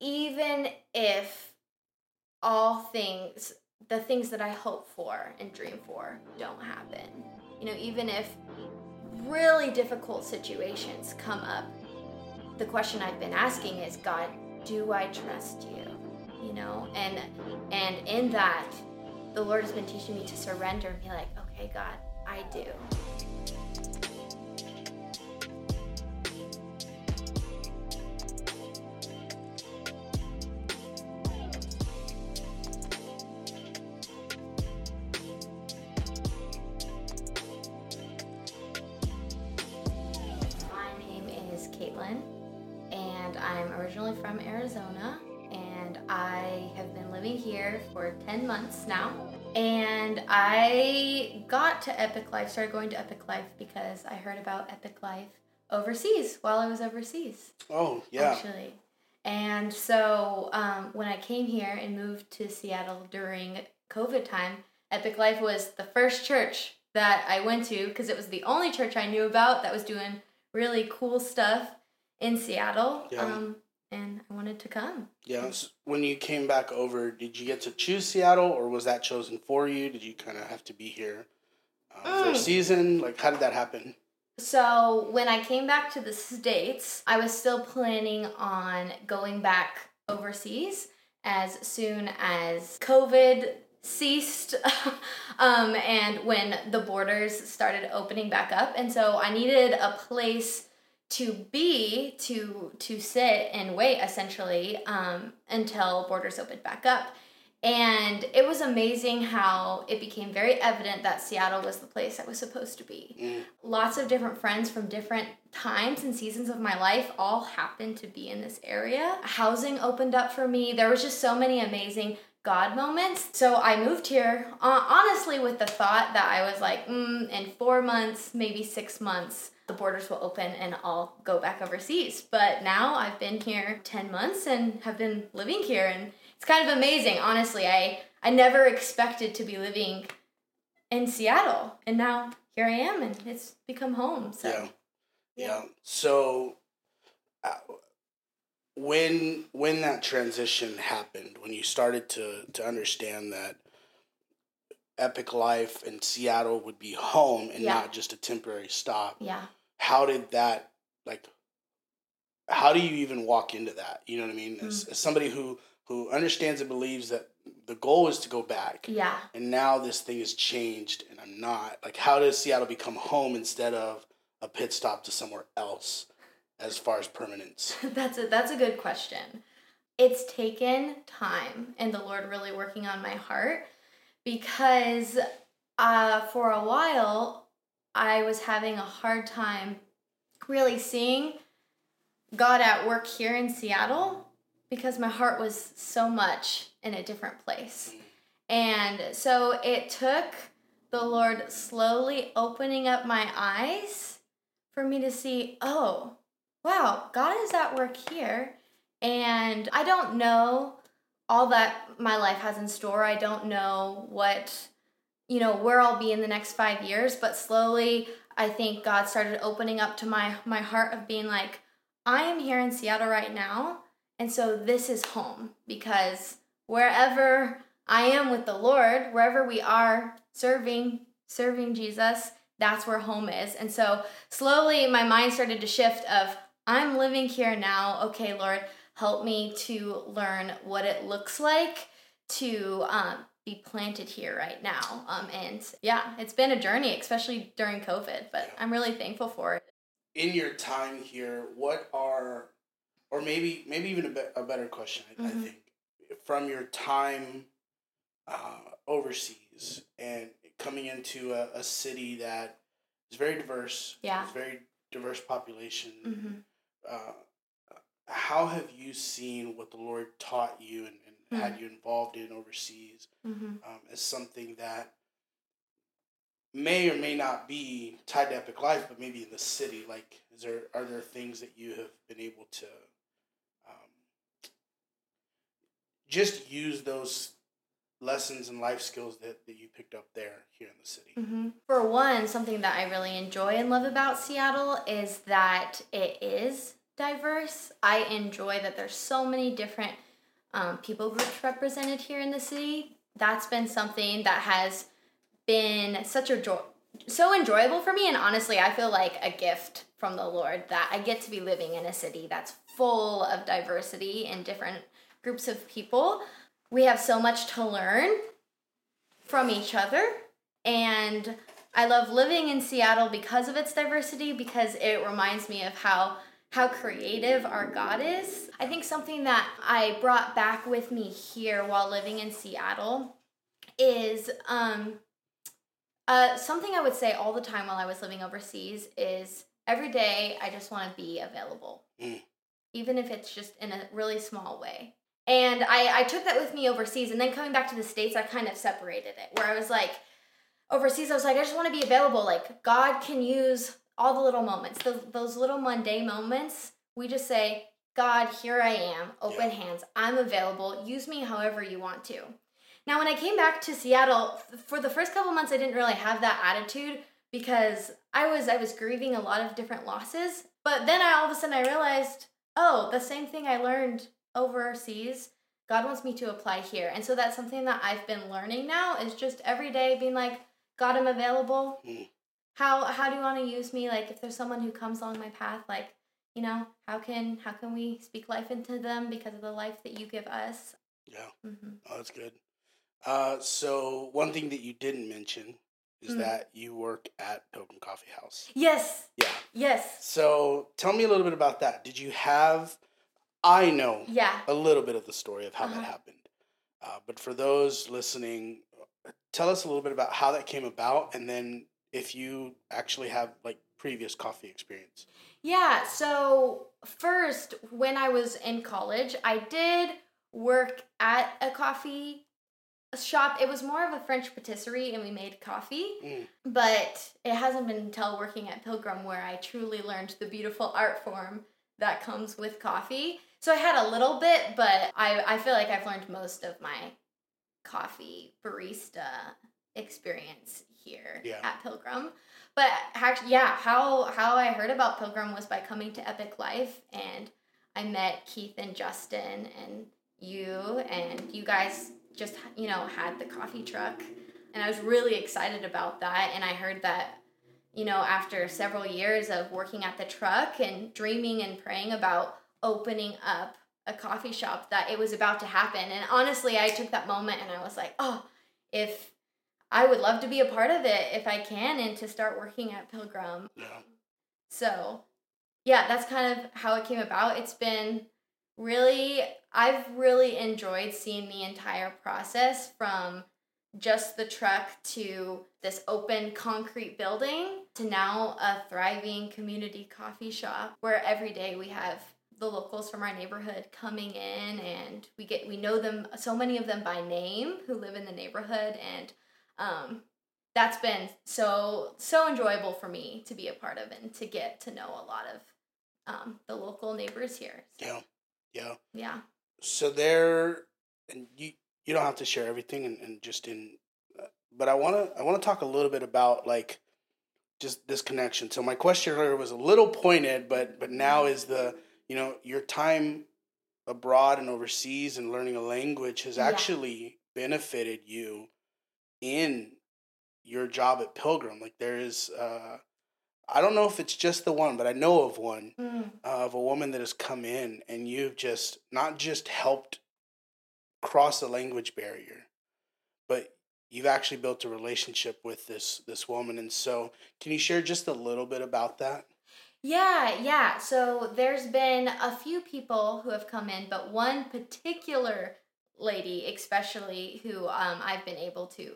even if all things, the things that I hope for and dream for, don't happen, you know, even if really difficult situations come up, the question I've been asking is, God, do I trust you? You know, and and in that, the Lord has been teaching me to surrender and be like, okay, God, I do. I got to Epic Life, started going to Epic Life because I heard about Epic Life overseas while I was overseas, Oh yeah. actually. And so um, when I came here and moved to Seattle during COVID time, Epic Life was the first church that I went to because it was the only church I knew about that was doing really cool stuff in Seattle. Yeah. Um, and I wanted to come. Yeah. s- When you came back over, did you get to choose Seattle, or was that chosen for you? Did you kind of have to be here uh, for a Mm. season? Like, how did that happen? So when I came back to the States, I was still planning on going back overseas as soon as COVID ceased um, and when the borders started opening back up. And so I needed a place to be to to sit and wait essentially um, until borders opened back up. And it was amazing how it became very evident that seattle was the place i was supposed to be. Mm. lots of different friends from different times and seasons of my life all happened to be in this area. Housing opened up for me. There was just so many amazing god moments so i moved here uh, honestly with the thought that i was like mm, in four months maybe six months the borders will open and I'll go back overseas. But now I've been here 10 months and have been living here and it's kind of amazing, honestly. I I never expected to be living in Seattle and now here I am and it's become home. So Yeah. Yeah. So, uh, when when that transition happened, when you started to to understand that Epic Life in Seattle would be home and Yeah. not just a temporary stop, yeah. how did that like? How do you even walk into that? You know what I mean? Mm. As, as somebody who who understands and believes that the goal is to go back, Yeah. and now this thing has changed, and I'm not. Like, how does Seattle become home instead of a pit stop to somewhere else, as far as permanence? that's a that's a good question. It's taken time and the Lord really working on my heart because uh, for a while I was having a hard time really seeing God at work here in Seattle because my heart was so much in a different place. And so it took the Lord slowly opening up my eyes for me to see, oh, wow, God is at work here. And I don't know all that my life has in store. I don't know what, you know, where I'll be in the next five years, but slowly I think God started opening up to my my heart of being like, I am here in Seattle right now, and so this is home because wherever I am with the Lord, wherever we are serving, serving Jesus, that's where home is. And so slowly my mind started to shift of I'm living here now. Okay, Lord, help me to learn what it looks like to um, be planted here right now. Um, and yeah, it's been a journey, especially during COVID, but I'm really thankful for it. In your time here, what are, or maybe maybe even a, be- a better question, I, I think, from your time uh, overseas and coming into a, a city that is very diverse, Yeah. very diverse population. hmm uh, how have you seen what the Lord taught you and, and had you involved in overseas hmm um, as something that may or may not be tied to epic life, but maybe in the city? Like, is there are there things that you have been able to um, just use those lessons and life skills that, that you picked up there here in the city? hmm For one, something that I really enjoy and love about Seattle is that it is diverse. I enjoy that there's so many different um, people groups represented here in the city. That's been something that has been such a joy, so enjoyable for me, and honestly, I feel like a gift from the Lord that I get to be living in a city that's full of diversity and different groups of people. We have so much to learn from each other, and I love living in Seattle because of its diversity because it reminds me of how how creative our God is. I think something that I brought back with me here while living in Seattle is um uh, something I would say all the time while I was living overseas is every day I just want to be available, Mm. even if it's just in a really small way. And I, I took that with me overseas, and then coming back to the States, I kind of separated it where I was like, overseas, I was like, I just want to be available. Like, God can use all the little moments, those, those little mundane moments. We just say, God, here I am, open Yeah. hands. I'm available. Use me however you want to. Now, when I came back to Seattle, for the first couple months, I didn't really have that attitude because I was I was grieving a lot of different losses. But then I all of a sudden I realized, oh, the same thing I learned overseas, God wants me to apply here. And so that's something that I've been learning now is just every day being like, God, I'm available. Mm. How how do you want to use me? Like if there's someone who comes along my path, like you know, how can how can we speak life into them because of the life that you give us? Yeah. hmm Oh, that's good. Uh, so one thing that you didn't mention is Mm. that you work at Pilgrim Coffee House. Yes, Yeah. yes, So tell me a little bit about that. Did you have? I know yeah. a little bit of the story of how that Uh-huh. happened, uh, but for those listening, uh, tell us a little bit about how that came about, and then if you actually have like previous coffee experience. Yeah, so first, when I was in college, I did work at a coffee shop. It was more of a French patisserie and we made coffee, Mm. but it hasn't been until working at Pilgrim where I truly learned the beautiful art form that comes with coffee. So I had a little bit, but I, I feel like I've learned most of my coffee barista experience here Yeah. at Pilgrim. But actually, yeah, how how I heard about Pilgrim was by coming to Epic Life, and I met Keith and Justin and you, and you guys just you know had the coffee truck, and I was really excited about that. And I heard that you know after several years of working at the truck and dreaming and praying about opening up a coffee shop that it was about to happen. And honestly, I took that moment and I was like, oh, if I would love to be a part of it if I can and to start working at Pilgrim. Yeah. So, yeah, that's kind of how it came about. It's been really, I've really enjoyed seeing the entire process from just the truck to this open concrete building to now a thriving community coffee shop where every day we have the locals from our neighborhood coming in and we get we know them so many of them by name who live in the neighborhood and um, that's been so so enjoyable for me to be a part of and to get to know a lot of um, the local neighbors here. So, Yeah. Yeah. yeah. So there, and you you don't have to share everything, and, and just in, uh, but I wanna I wanna talk a little bit about like just this connection. So my question earlier was a little pointed, but but now is the you know your time abroad and overseas and learning a language has Yeah. actually benefited you in your job at Pilgrim. Like there is. Uh, I don't know if it's just the one, but I know of one Mm, of a woman that has come in and you've just not just helped cross the language barrier, but you've actually built a relationship with this this woman. And so, can you share just a little bit about that? Yeah, yeah. So there's been a few people who have come in, but one particular lady, especially who um, I've been able to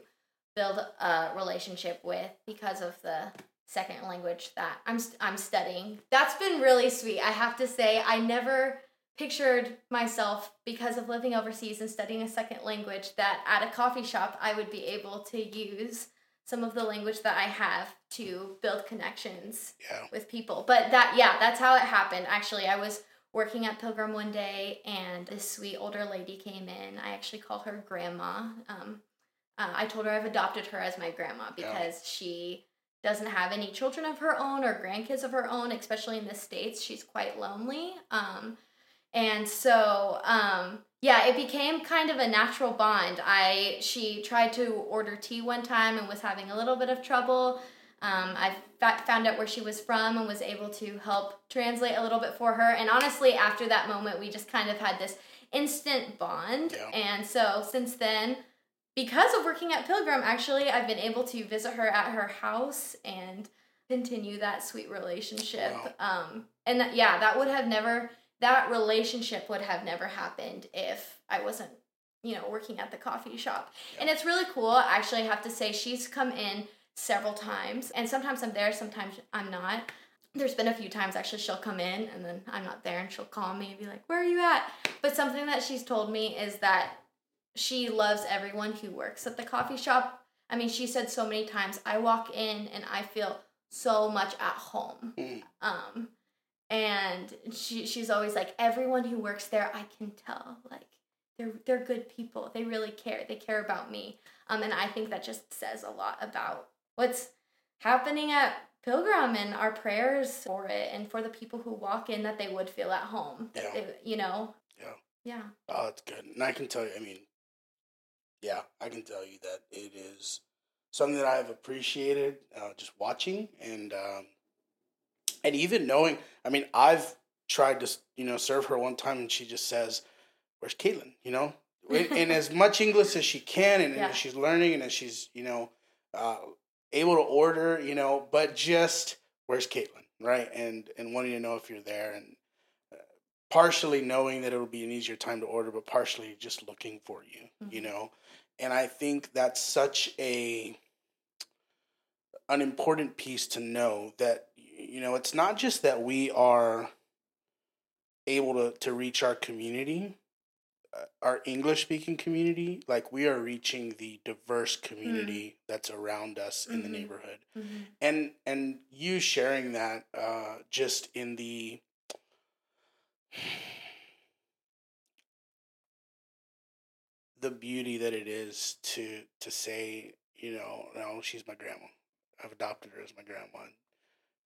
build a relationship with because of the second language that I'm I'm studying. That's been really sweet. I have to say, I never pictured myself because of living overseas and studying a second language that at a coffee shop I would be able to use some of the language that I have to build connections Yeah. with people. But that, yeah, that's how it happened. Actually, I was working at Pilgrim one day, and this sweet older lady came in. I actually call her Grandma. Um, uh, I told her I've adopted her as my grandma Yeah. because she doesn't have any children of her own or grandkids of her own, especially in the States. She's quite lonely. Um, and so, um, yeah, it became kind of a natural bond. I she tried to order tea one time and was having a little bit of trouble. Um, I found out where she was from and was able to help translate a little bit for her. And honestly, after that moment, we just kind of had this instant bond. Yeah. And so since then, because of working at Pilgrim, actually, I've been able to visit her at her house and continue that sweet relationship. Wow. Um, and that, yeah, that would have never, that relationship would have never happened if I wasn't, you know, working at the coffee shop. And it's really cool. Actually, I have to say, she's come in several times, and sometimes I'm there, sometimes I'm not. There's been a few times actually she'll come in and then I'm not there and she'll call me and be like, Where are you at? But something that she's told me is that she loves everyone who works at the coffee shop. I mean, she said so many times, I walk in and I feel so much at home. Mm. Um, and she she's always like, everyone who works there, I can tell, like they're they're good people. They really care. They care about me. Um, and I think that just says a lot about what's happening at Pilgrim and our prayers for it and for the people who walk in that they would feel at home. Yeah. they, you know. Yeah. Yeah. Oh, that's good. And I can tell you, I mean, yeah, I can tell you that it is something that I've appreciated uh, just watching and um, and even knowing. I mean, I've tried to you know serve her one time, and she just says, "Where's Caitlin?" You know, in, as much English as she can, and, and Yeah. as she's learning, and as she's you know uh, able to order, you know, but just where's Caitlin, right? And and wanting to know if you're there, and partially knowing that it'll be an easier time to order, but partially just looking for you, you Mhm. know. And I think that's such a an important piece to know that you know it's not just that we are able to to reach our community uh, our english speaking community like we are reaching the diverse community that's around us in the Mhm. neighborhood Mm-hmm. and and you sharing that uh just in the the beauty that it is to to say you know no she's my grandma i've adopted her as my grandma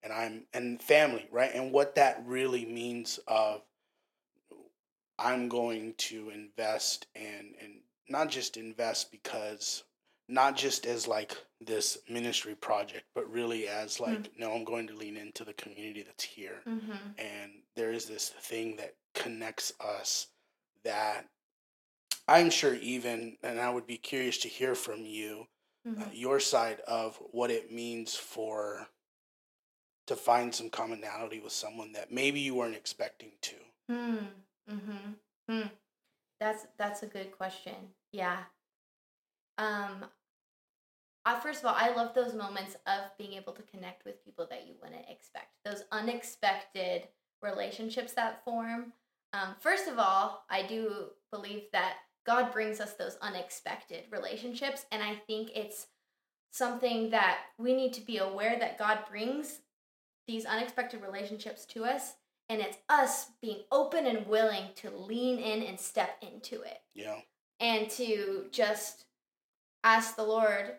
and i'm and family right and what that really means of i'm going to invest and and not just invest because not just as like this ministry project but really as like no i'm going to lean into the community that's here Mm-hmm. and there is this thing that connects us that I'm sure even, and I would be curious to hear from you, uh, Mm-hmm. your side of what it means for to find some commonality with someone that maybe you weren't expecting to. Hmm. Mm-hmm. Hmm. That's that's a good question. Yeah. Um. I, first of all, I love those moments of being able to connect with people that you wouldn't expect. Those unexpected relationships that form. Um, first of all, I do believe that God brings us those unexpected relationships, and I think it's something that we need to be aware that God brings these unexpected relationships to us and it's us being open and willing to lean in and step into it Yeah. and to just ask the lord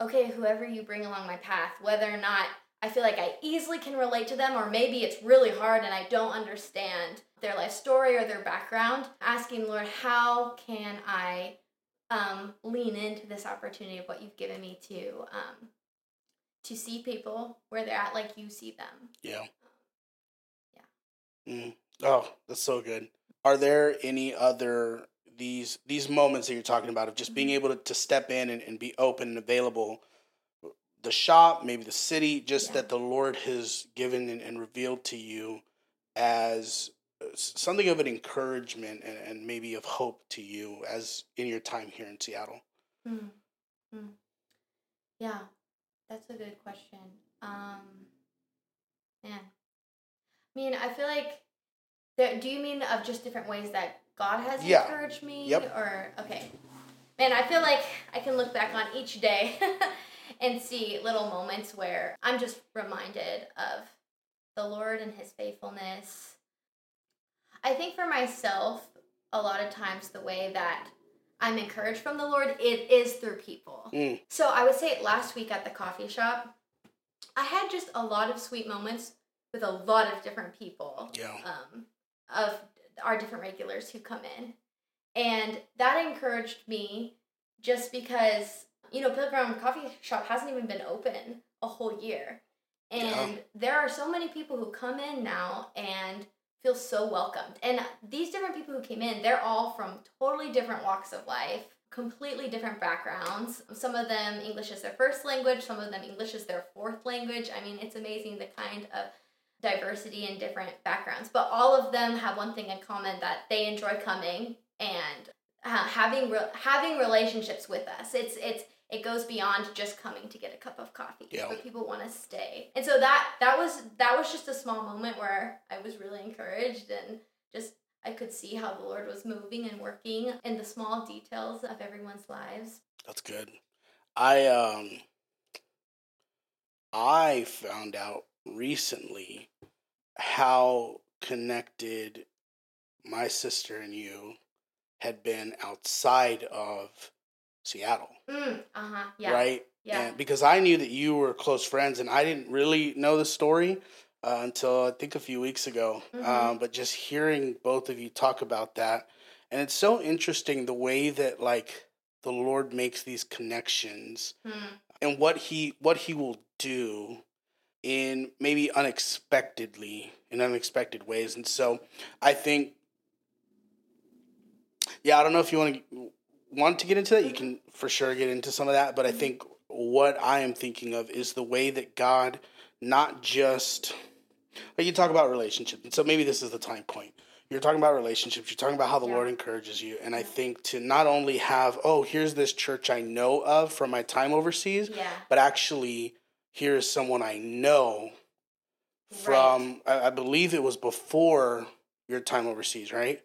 okay whoever you bring along my path whether or not i feel like i easily can relate to them or maybe it's really hard and i don't understand their life story or their background asking lord how can i um, lean into this opportunity of what you've given me to um, to see people where they're at like you see them Yeah. Yeah. Mm. Oh, that's so good. Are there any other these these moments that you're talking about of just being Mhm. able to, to step in and, and be open and available? The shop, maybe the city, just Yeah. that the Lord has given and, and revealed to you as uh, something of an encouragement and, and maybe of hope to you as in your time here in Seattle. Hmm. Hmm. Yeah, that's a good question. Um, man, I mean, I feel like. There, do you mean of just different ways that God has Yeah. encouraged me? Yep. Or okay, man, I feel like I can look back on each day and see little moments where I'm just reminded of the Lord and His faithfulness. I think for myself, a lot of times the way that I'm encouraged from the Lord, it is through people. Mm. So I would say last week at the coffee shop, I had just a lot of sweet moments with a lot of different people. Yeah. Um, of our different regulars who come in, and that encouraged me just because you know Pilgrim Coffee Shop hasn't even been open a whole year, and Yeah. there are so many people who come in now and feel so welcomed. And these different people who came in, they're all from totally different walks of life, completely different backgrounds. Some of them English is their first language, some of them English is their fourth language. I mean, it's amazing the kind of diversity and different backgrounds. But all of them have one thing in common that they enjoy coming and uh, having re- having relationships with us. It's it's it goes beyond just coming to get a cup of coffee. Yeah. But people want to stay. And so that that was that was just a small moment where I was really encouraged and just I could see how the Lord was moving and working in the small details of everyone's lives. That's good. I um I found out recently how connected my sister and you had been outside of Seattle, Mm, uh-huh. Yeah. right? Yeah. And because I knew that you were close friends, and I didn't really know the story uh, until I think a few weeks ago. Mhm. Um, but just hearing both of you talk about that, and it's so interesting the way that like the Lord makes these connections Mm, and what he what he will do in maybe unexpectedly in unexpected ways and so i think yeah i don't know if you want to want to get into that you can for sure get into some of that but i mm-hmm. think what i am thinking of is the way that god not just like you talk about relationships and so maybe this is the time point you're talking about relationships you're talking about how the Yeah. lord encourages you and i think to not only have oh here's this church i know of from my time overseas yeah. but actually here is someone I know from I, I believe it was before your time overseas, right?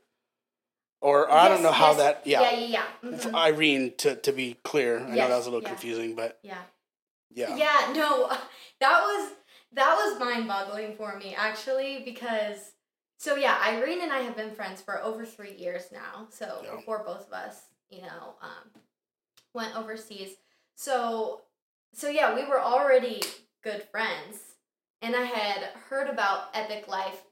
Or, or I don't Yes, know how that yeah. Yeah, yeah, yeah. Mhm. Irene to to be clear. I know that was a little yeah. confusing, but Yeah. yeah. Yeah, no, that was that was mind-boggling for me actually because so yeah, Irene and I have been friends for over three years now. So Yeah. before both of us, you know, um, went overseas. So so yeah, we were already good friends, and I had heard about Epic Life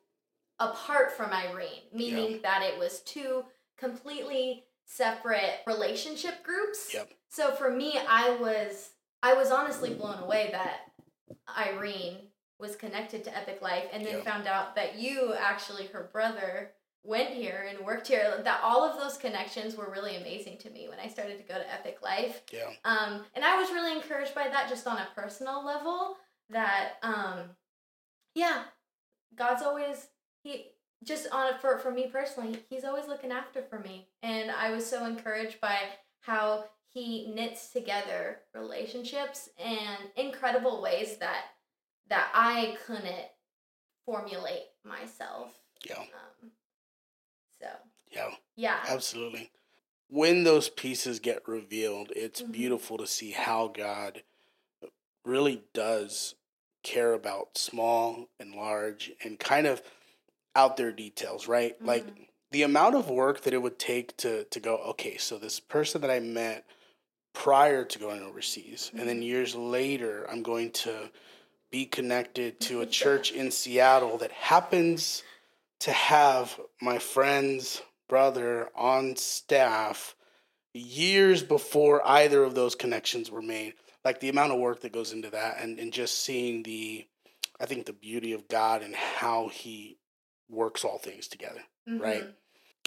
apart from Irene, meaning that it was two completely separate relationship groups. Yep. So for me, I was I was honestly blown away that Irene was connected to Epic Life and then Yeah. found out that you actually her brother went here and worked here that all of those connections were really amazing to me when I started to go to Epic Life Yeah. um, and I was really encouraged by that just on a personal level that um, yeah God's always he just on for for me personally he's always looking after for me and I was so encouraged by how he knits together relationships and incredible ways that that I couldn't formulate myself Yeah. um, so Yeah. yeah Absolutely. When those pieces get revealed, it's Mhm. beautiful to see how God really does care about small and large and kind of out there details, right? Like Mhm. the amount of work that it would take to to go, okay, so this person that I met prior to going overseas and then Mhm. years later I'm going to be connected to a church in Seattle that happens to have my friend's brother on staff years before either of those connections were made. Like the amount of work that goes into that and, and just seeing the I think the beauty of God and how he works all things together. right? Mhm.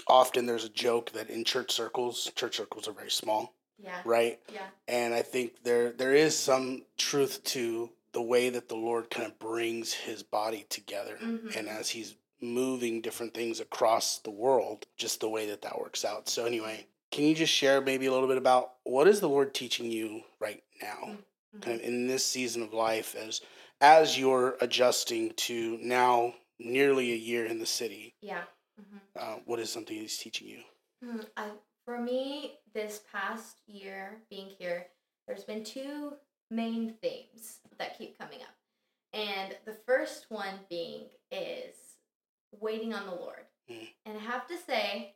Often there's a joke that in church circles, church circles are very small, yeah right? yeah And I think there there is some truth to the way that the Lord kind of brings his body together Mhm. and as he's moving different things across the world, just the way that that works out. So anyway, can you just share maybe a little bit about what is the Lord teaching you right now? Mhm. Kind of in this season of life as as you're adjusting to now nearly a year in the city. yeah Mhm. Uh, what is something he's teaching you? Mm, I, for me, this past year being here, there's been two main themes that keep coming up. And the first one being is waiting on the Lord. Mm. And I have to say,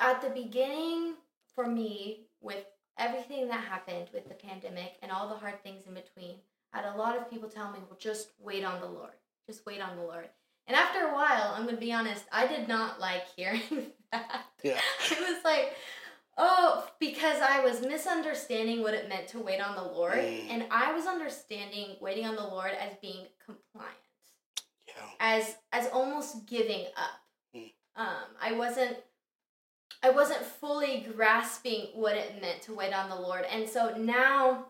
at the beginning, for me, with everything that happened with the pandemic and all the hard things in between, I had a lot of people tell me, well, just wait on the Lord. Just wait on the Lord. And after a while, I'm to be honest, I did not like hearing that. Yeah. It was like, oh, because I was misunderstanding what it meant to wait on the Lord. Mm. And I was understanding waiting on the Lord as being compliant, Yeah. as as almost giving up. Mm. Um, I wasn't I wasn't fully grasping what it meant to wait on the Lord. And so now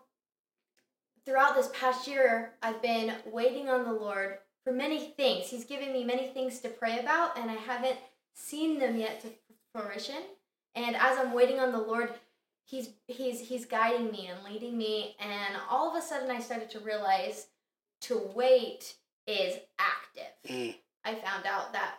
throughout this past year, I've been waiting on the Lord for many things. He's given me many things to pray about, and I haven't seen them yet to fruition. And as I'm waiting on the Lord, He's He's He's guiding me and leading me. And all of a sudden, I started to realize to wait is active. Mm. I found out that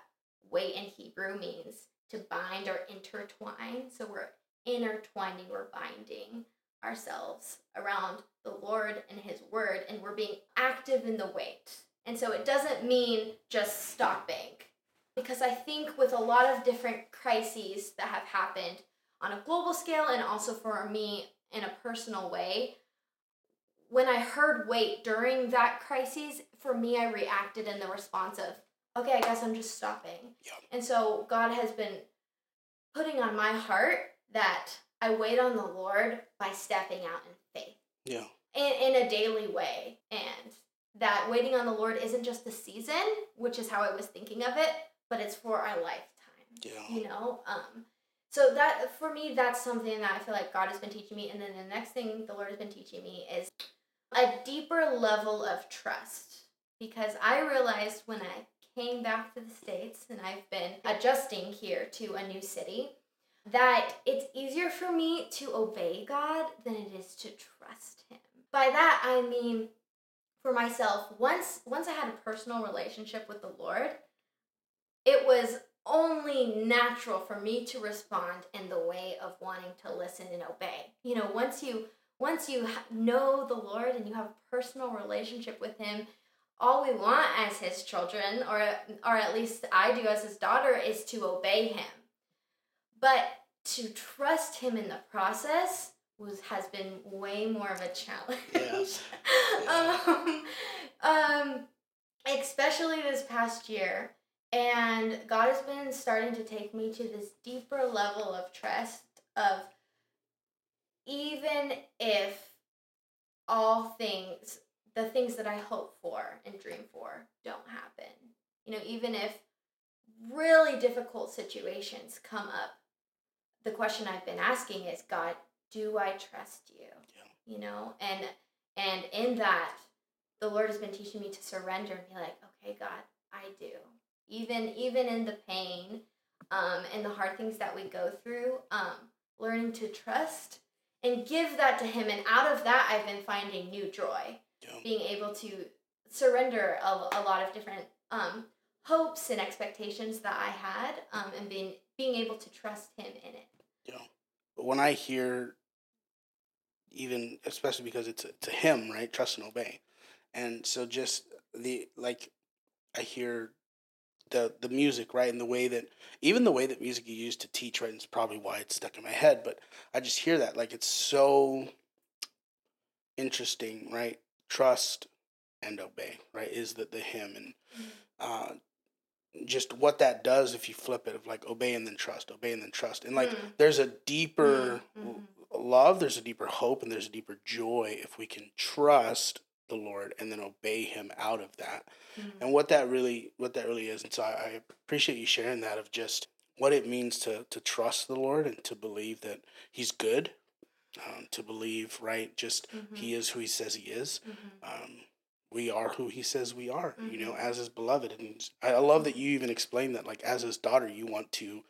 wait in Hebrew means to bind or intertwine. So we're intertwining, we're binding ourselves around the Lord and His Word, and we're being active in the wait. And so it doesn't mean just stopping. Because I think with a lot of different crises that have happened on a global scale and also for me in a personal way, when I heard wait during that crisis, for me, I reacted in the response of, okay, I guess I'm just stopping. Yeah. And so God has been putting on my heart that I wait on the Lord by stepping out in faith Yeah. in, in a daily way. And that waiting on the Lord isn't just a season, which is how I was thinking of it, but it's for our lifetime Yeah. you know um so that for me that's something that i feel like god has been teaching me and then the next thing the lord has been teaching me is a deeper level of trust because i realized when i came back to the states and i've been adjusting here to a new city that it's easier for me to obey god than it is to trust him by that i mean for myself once once i had a personal relationship with the lord it was only natural for me to respond in the way of wanting to listen and obey. You know, once you once you know the Lord and you have a personal relationship with him, all we want as his children or or at least I do as his daughter is to obey him. But to trust him in the process was has been way more of a challenge. Yes. um, um especially this past year and God has been starting to take me to this deeper level of trust of even if all things, the things that I hope for and dream for, don't happen. You know, even if really difficult situations come up, the question I've been asking is, God, do I trust you? Yeah. You know, and and in that, the Lord has been teaching me to surrender and be like, okay, God, I do even even in the pain um, and the hard things that we go through um, learning to trust and give that to him and out of that i've been finding new joy Yeah. being able to surrender a, a lot of different um, hopes and expectations that i had um, and being being able to trust him in it Yeah. But when I hear, even especially because it's to him, right? Trust and obey, and so just the like, I hear the the music, right, and the way that even the way that music you used to teach, right, is probably why it's stuck in my head. But I just hear that like it's so interesting, right? Trust and obey, right, is the the hymn and. Uh, just what that does if you flip it of like obey and then trust obey and then trust and like Mm. there's a deeper Mm, mhm. Love there's a deeper hope and there's a deeper joy if we can trust the lord and then obey him out of that Mhm. and what that really what that really is and so i, I appreciate you sharing that of just what it means to to trust the lord and to believe that he's good um, to believe right just Mhm. he is who he says he is Mhm. um, we are who he says we are you know Mhm. as his beloved and I, love that you even explained that like as his daughter you want to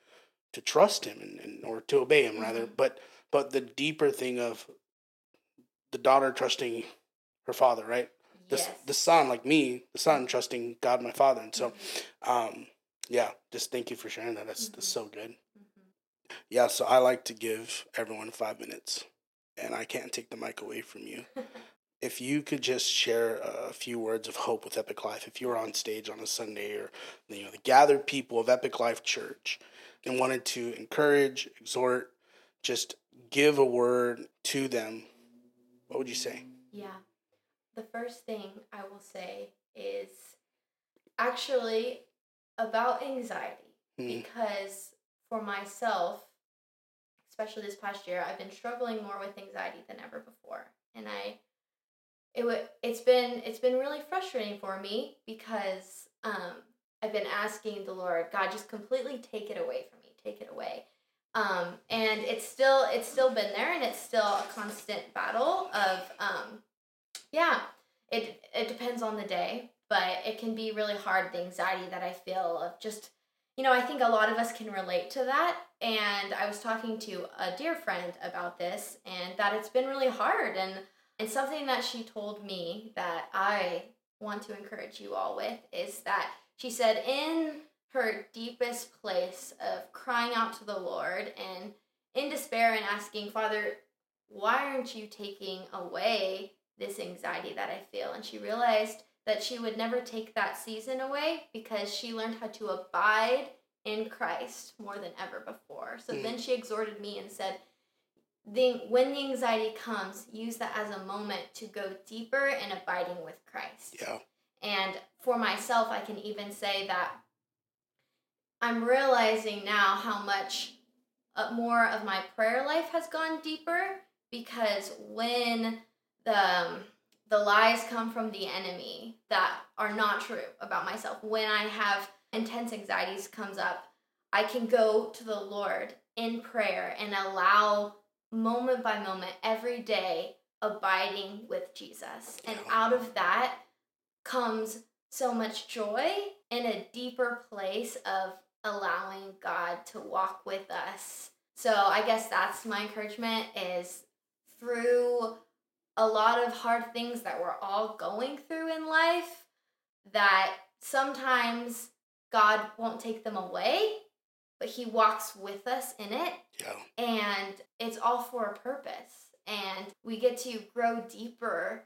to trust him and, and or to obey him rather Mhm. but but the deeper thing of the daughter trusting her father right the, yes. the son like me the son trusting god my father and so Mhm. um yeah just thank you for sharing that that's, that's Mhm. so good Mhm. yeah so i like to give everyone five minutes and i can't take the mic away from you if you could just share a few words of hope with Epic Life, if you were on stage on a Sunday or you know the gathered people of Epic Life Church and wanted to encourage, exhort, just give a word to them, what would you say? Yeah. the first thing I will say is actually about anxiety Mhm. because for myself, especially this past year, I've been struggling more with anxiety than ever before, and I it would it's been it's been really frustrating for me because um I've been asking the Lord, God, just completely take it away from me, take it away. Um, and it's still it's still been there, and it's still a constant battle of um, yeah. It it depends on the day, but it can be really hard. The anxiety that I feel of just you know, I think a lot of us can relate to that. And I was talking to a dear friend about this, and that it's been really hard, and and something that she told me that I want to encourage you all with is that she said in her deepest place of crying out to the Lord and in despair and asking, Father, why aren't you taking away this anxiety that I feel? And she realized that she would never take that season away because she learned how to abide in Christ more than ever before. So Mm. then she exhorted me and said, the, when the anxiety comes, use that as a moment to go deeper in abiding with Christ. Yeah. And for myself, I can even say that I'm realizing now how much uh, more of my prayer life has gone deeper because when the um, the lies come from the enemy that are not true about myself, when I have intense anxieties comes up, I can go to the Lord in prayer and allow moment by moment every day abiding with Jesus. And out of that comes so much joy and a deeper place of allowing God to walk with us. So I guess that's my encouragement is through a lot of hard things that we're all going through in life that sometimes God won't take them away, but he walks with us in it Yeah. and it's all for a purpose and we get to grow deeper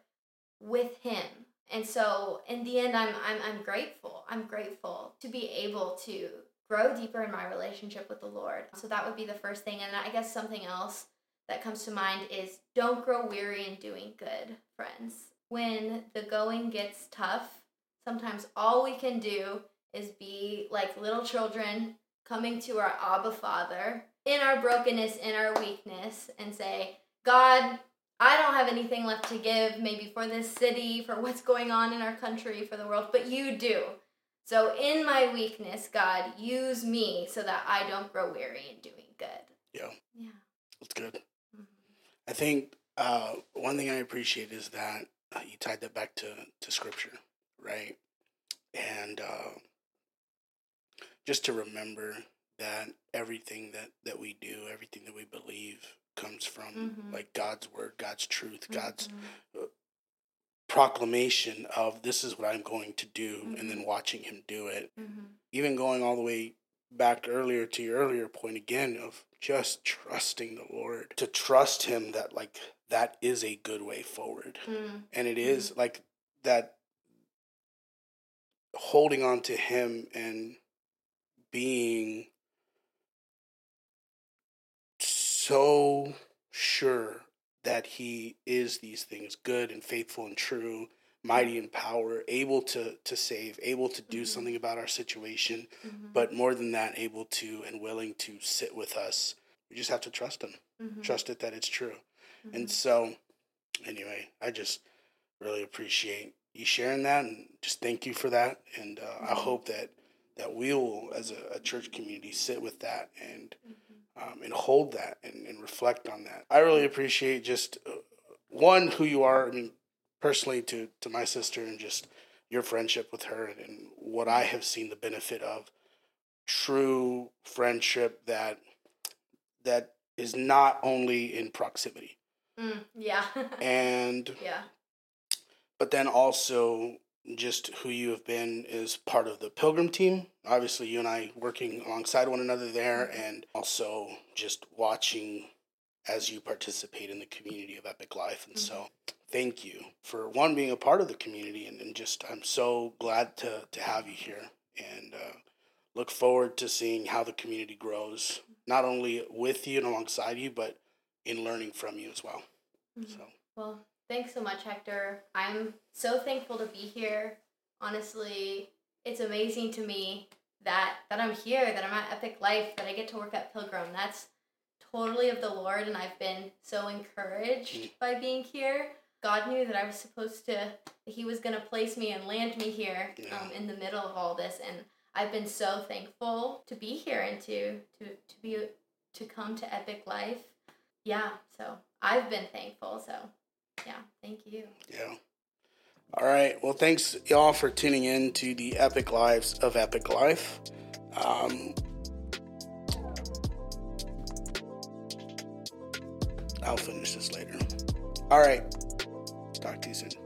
with him and so in the end i'm i'm, I'm grateful i'm grateful to be able to grow deeper in my relationship with the lord. So that would be the first thing. And i guess something else that comes to mind is don't grow weary in doing good friends. When the going gets tough sometimes all we can do is be like little children coming to our Abba Father in our brokenness, in our weakness, and say, God, I don't have anything left to give, maybe for this city, for what's going on in our country, for the world, but you do. So, in my weakness, God, use me so that I don't grow weary in doing good. Yeah. Yeah. That's good. Mhm. I think uh, one thing I appreciate is that uh, you tied that back to, to scripture, right? And uh, just to remember that everything that, that we do, everything that we believe comes from Mhm. like God's word, God's truth, God's Mhm. Proclamation of this is what I'm going to do, and Mm-hmm. then watching Him do it. Mhm. Even going all the way back earlier to your earlier point again of just trusting the Lord, to trust Him that like that is a good way forward, Mm. and it is like that holding on to Him and being so sure that he is these things good and faithful and true mighty in power able to to save able to do Mhm. something about our situation Mhm. but more than that able to and willing to sit with us we just have to trust him Mhm. trust it that it's true and so anyway i just really appreciate you sharing that and just thank you for that and uh, i Mhm. hope that that we will as a, a church community sit with that and Mhm. um, and hold that and reflect on that. I really appreciate just uh, one who you are. I mean, personally to to my sister and just your friendship with her and, and what I have seen the benefit of true friendship that that is not only in proximity Mm. Yeah. and yeah. but then also just who you have been is part of the pilgrim team obviously you and i working alongside one another there and also just watching as you participate in the community of epic life and so thank you for one being a part of the community and, and just i'm so glad to, to have you here and uh, look forward to seeing how the community grows not only with you and alongside you but in learning from you as well Mhm. so Well, Thanks so much, Hector. I'm so thankful to be here. Honestly, it's amazing to me that that I'm here, that I'm at Epic Life, that I get to work at Pilgrim. That's totally of the Lord, and I've been so encouraged mm. by being here. God knew that I was supposed to, He was going to place me and land me here yeah. um, in the middle of all this, and I've been so thankful to be here and to to to be to come to Epic Life. Yeah, so I've been thankful. So yeah, thank you. Yeah. All right. Well, thanks y'all for tuning in to the Epic Lives of Epic Life. Um, I'll finish this later. All right. Talk to you soon.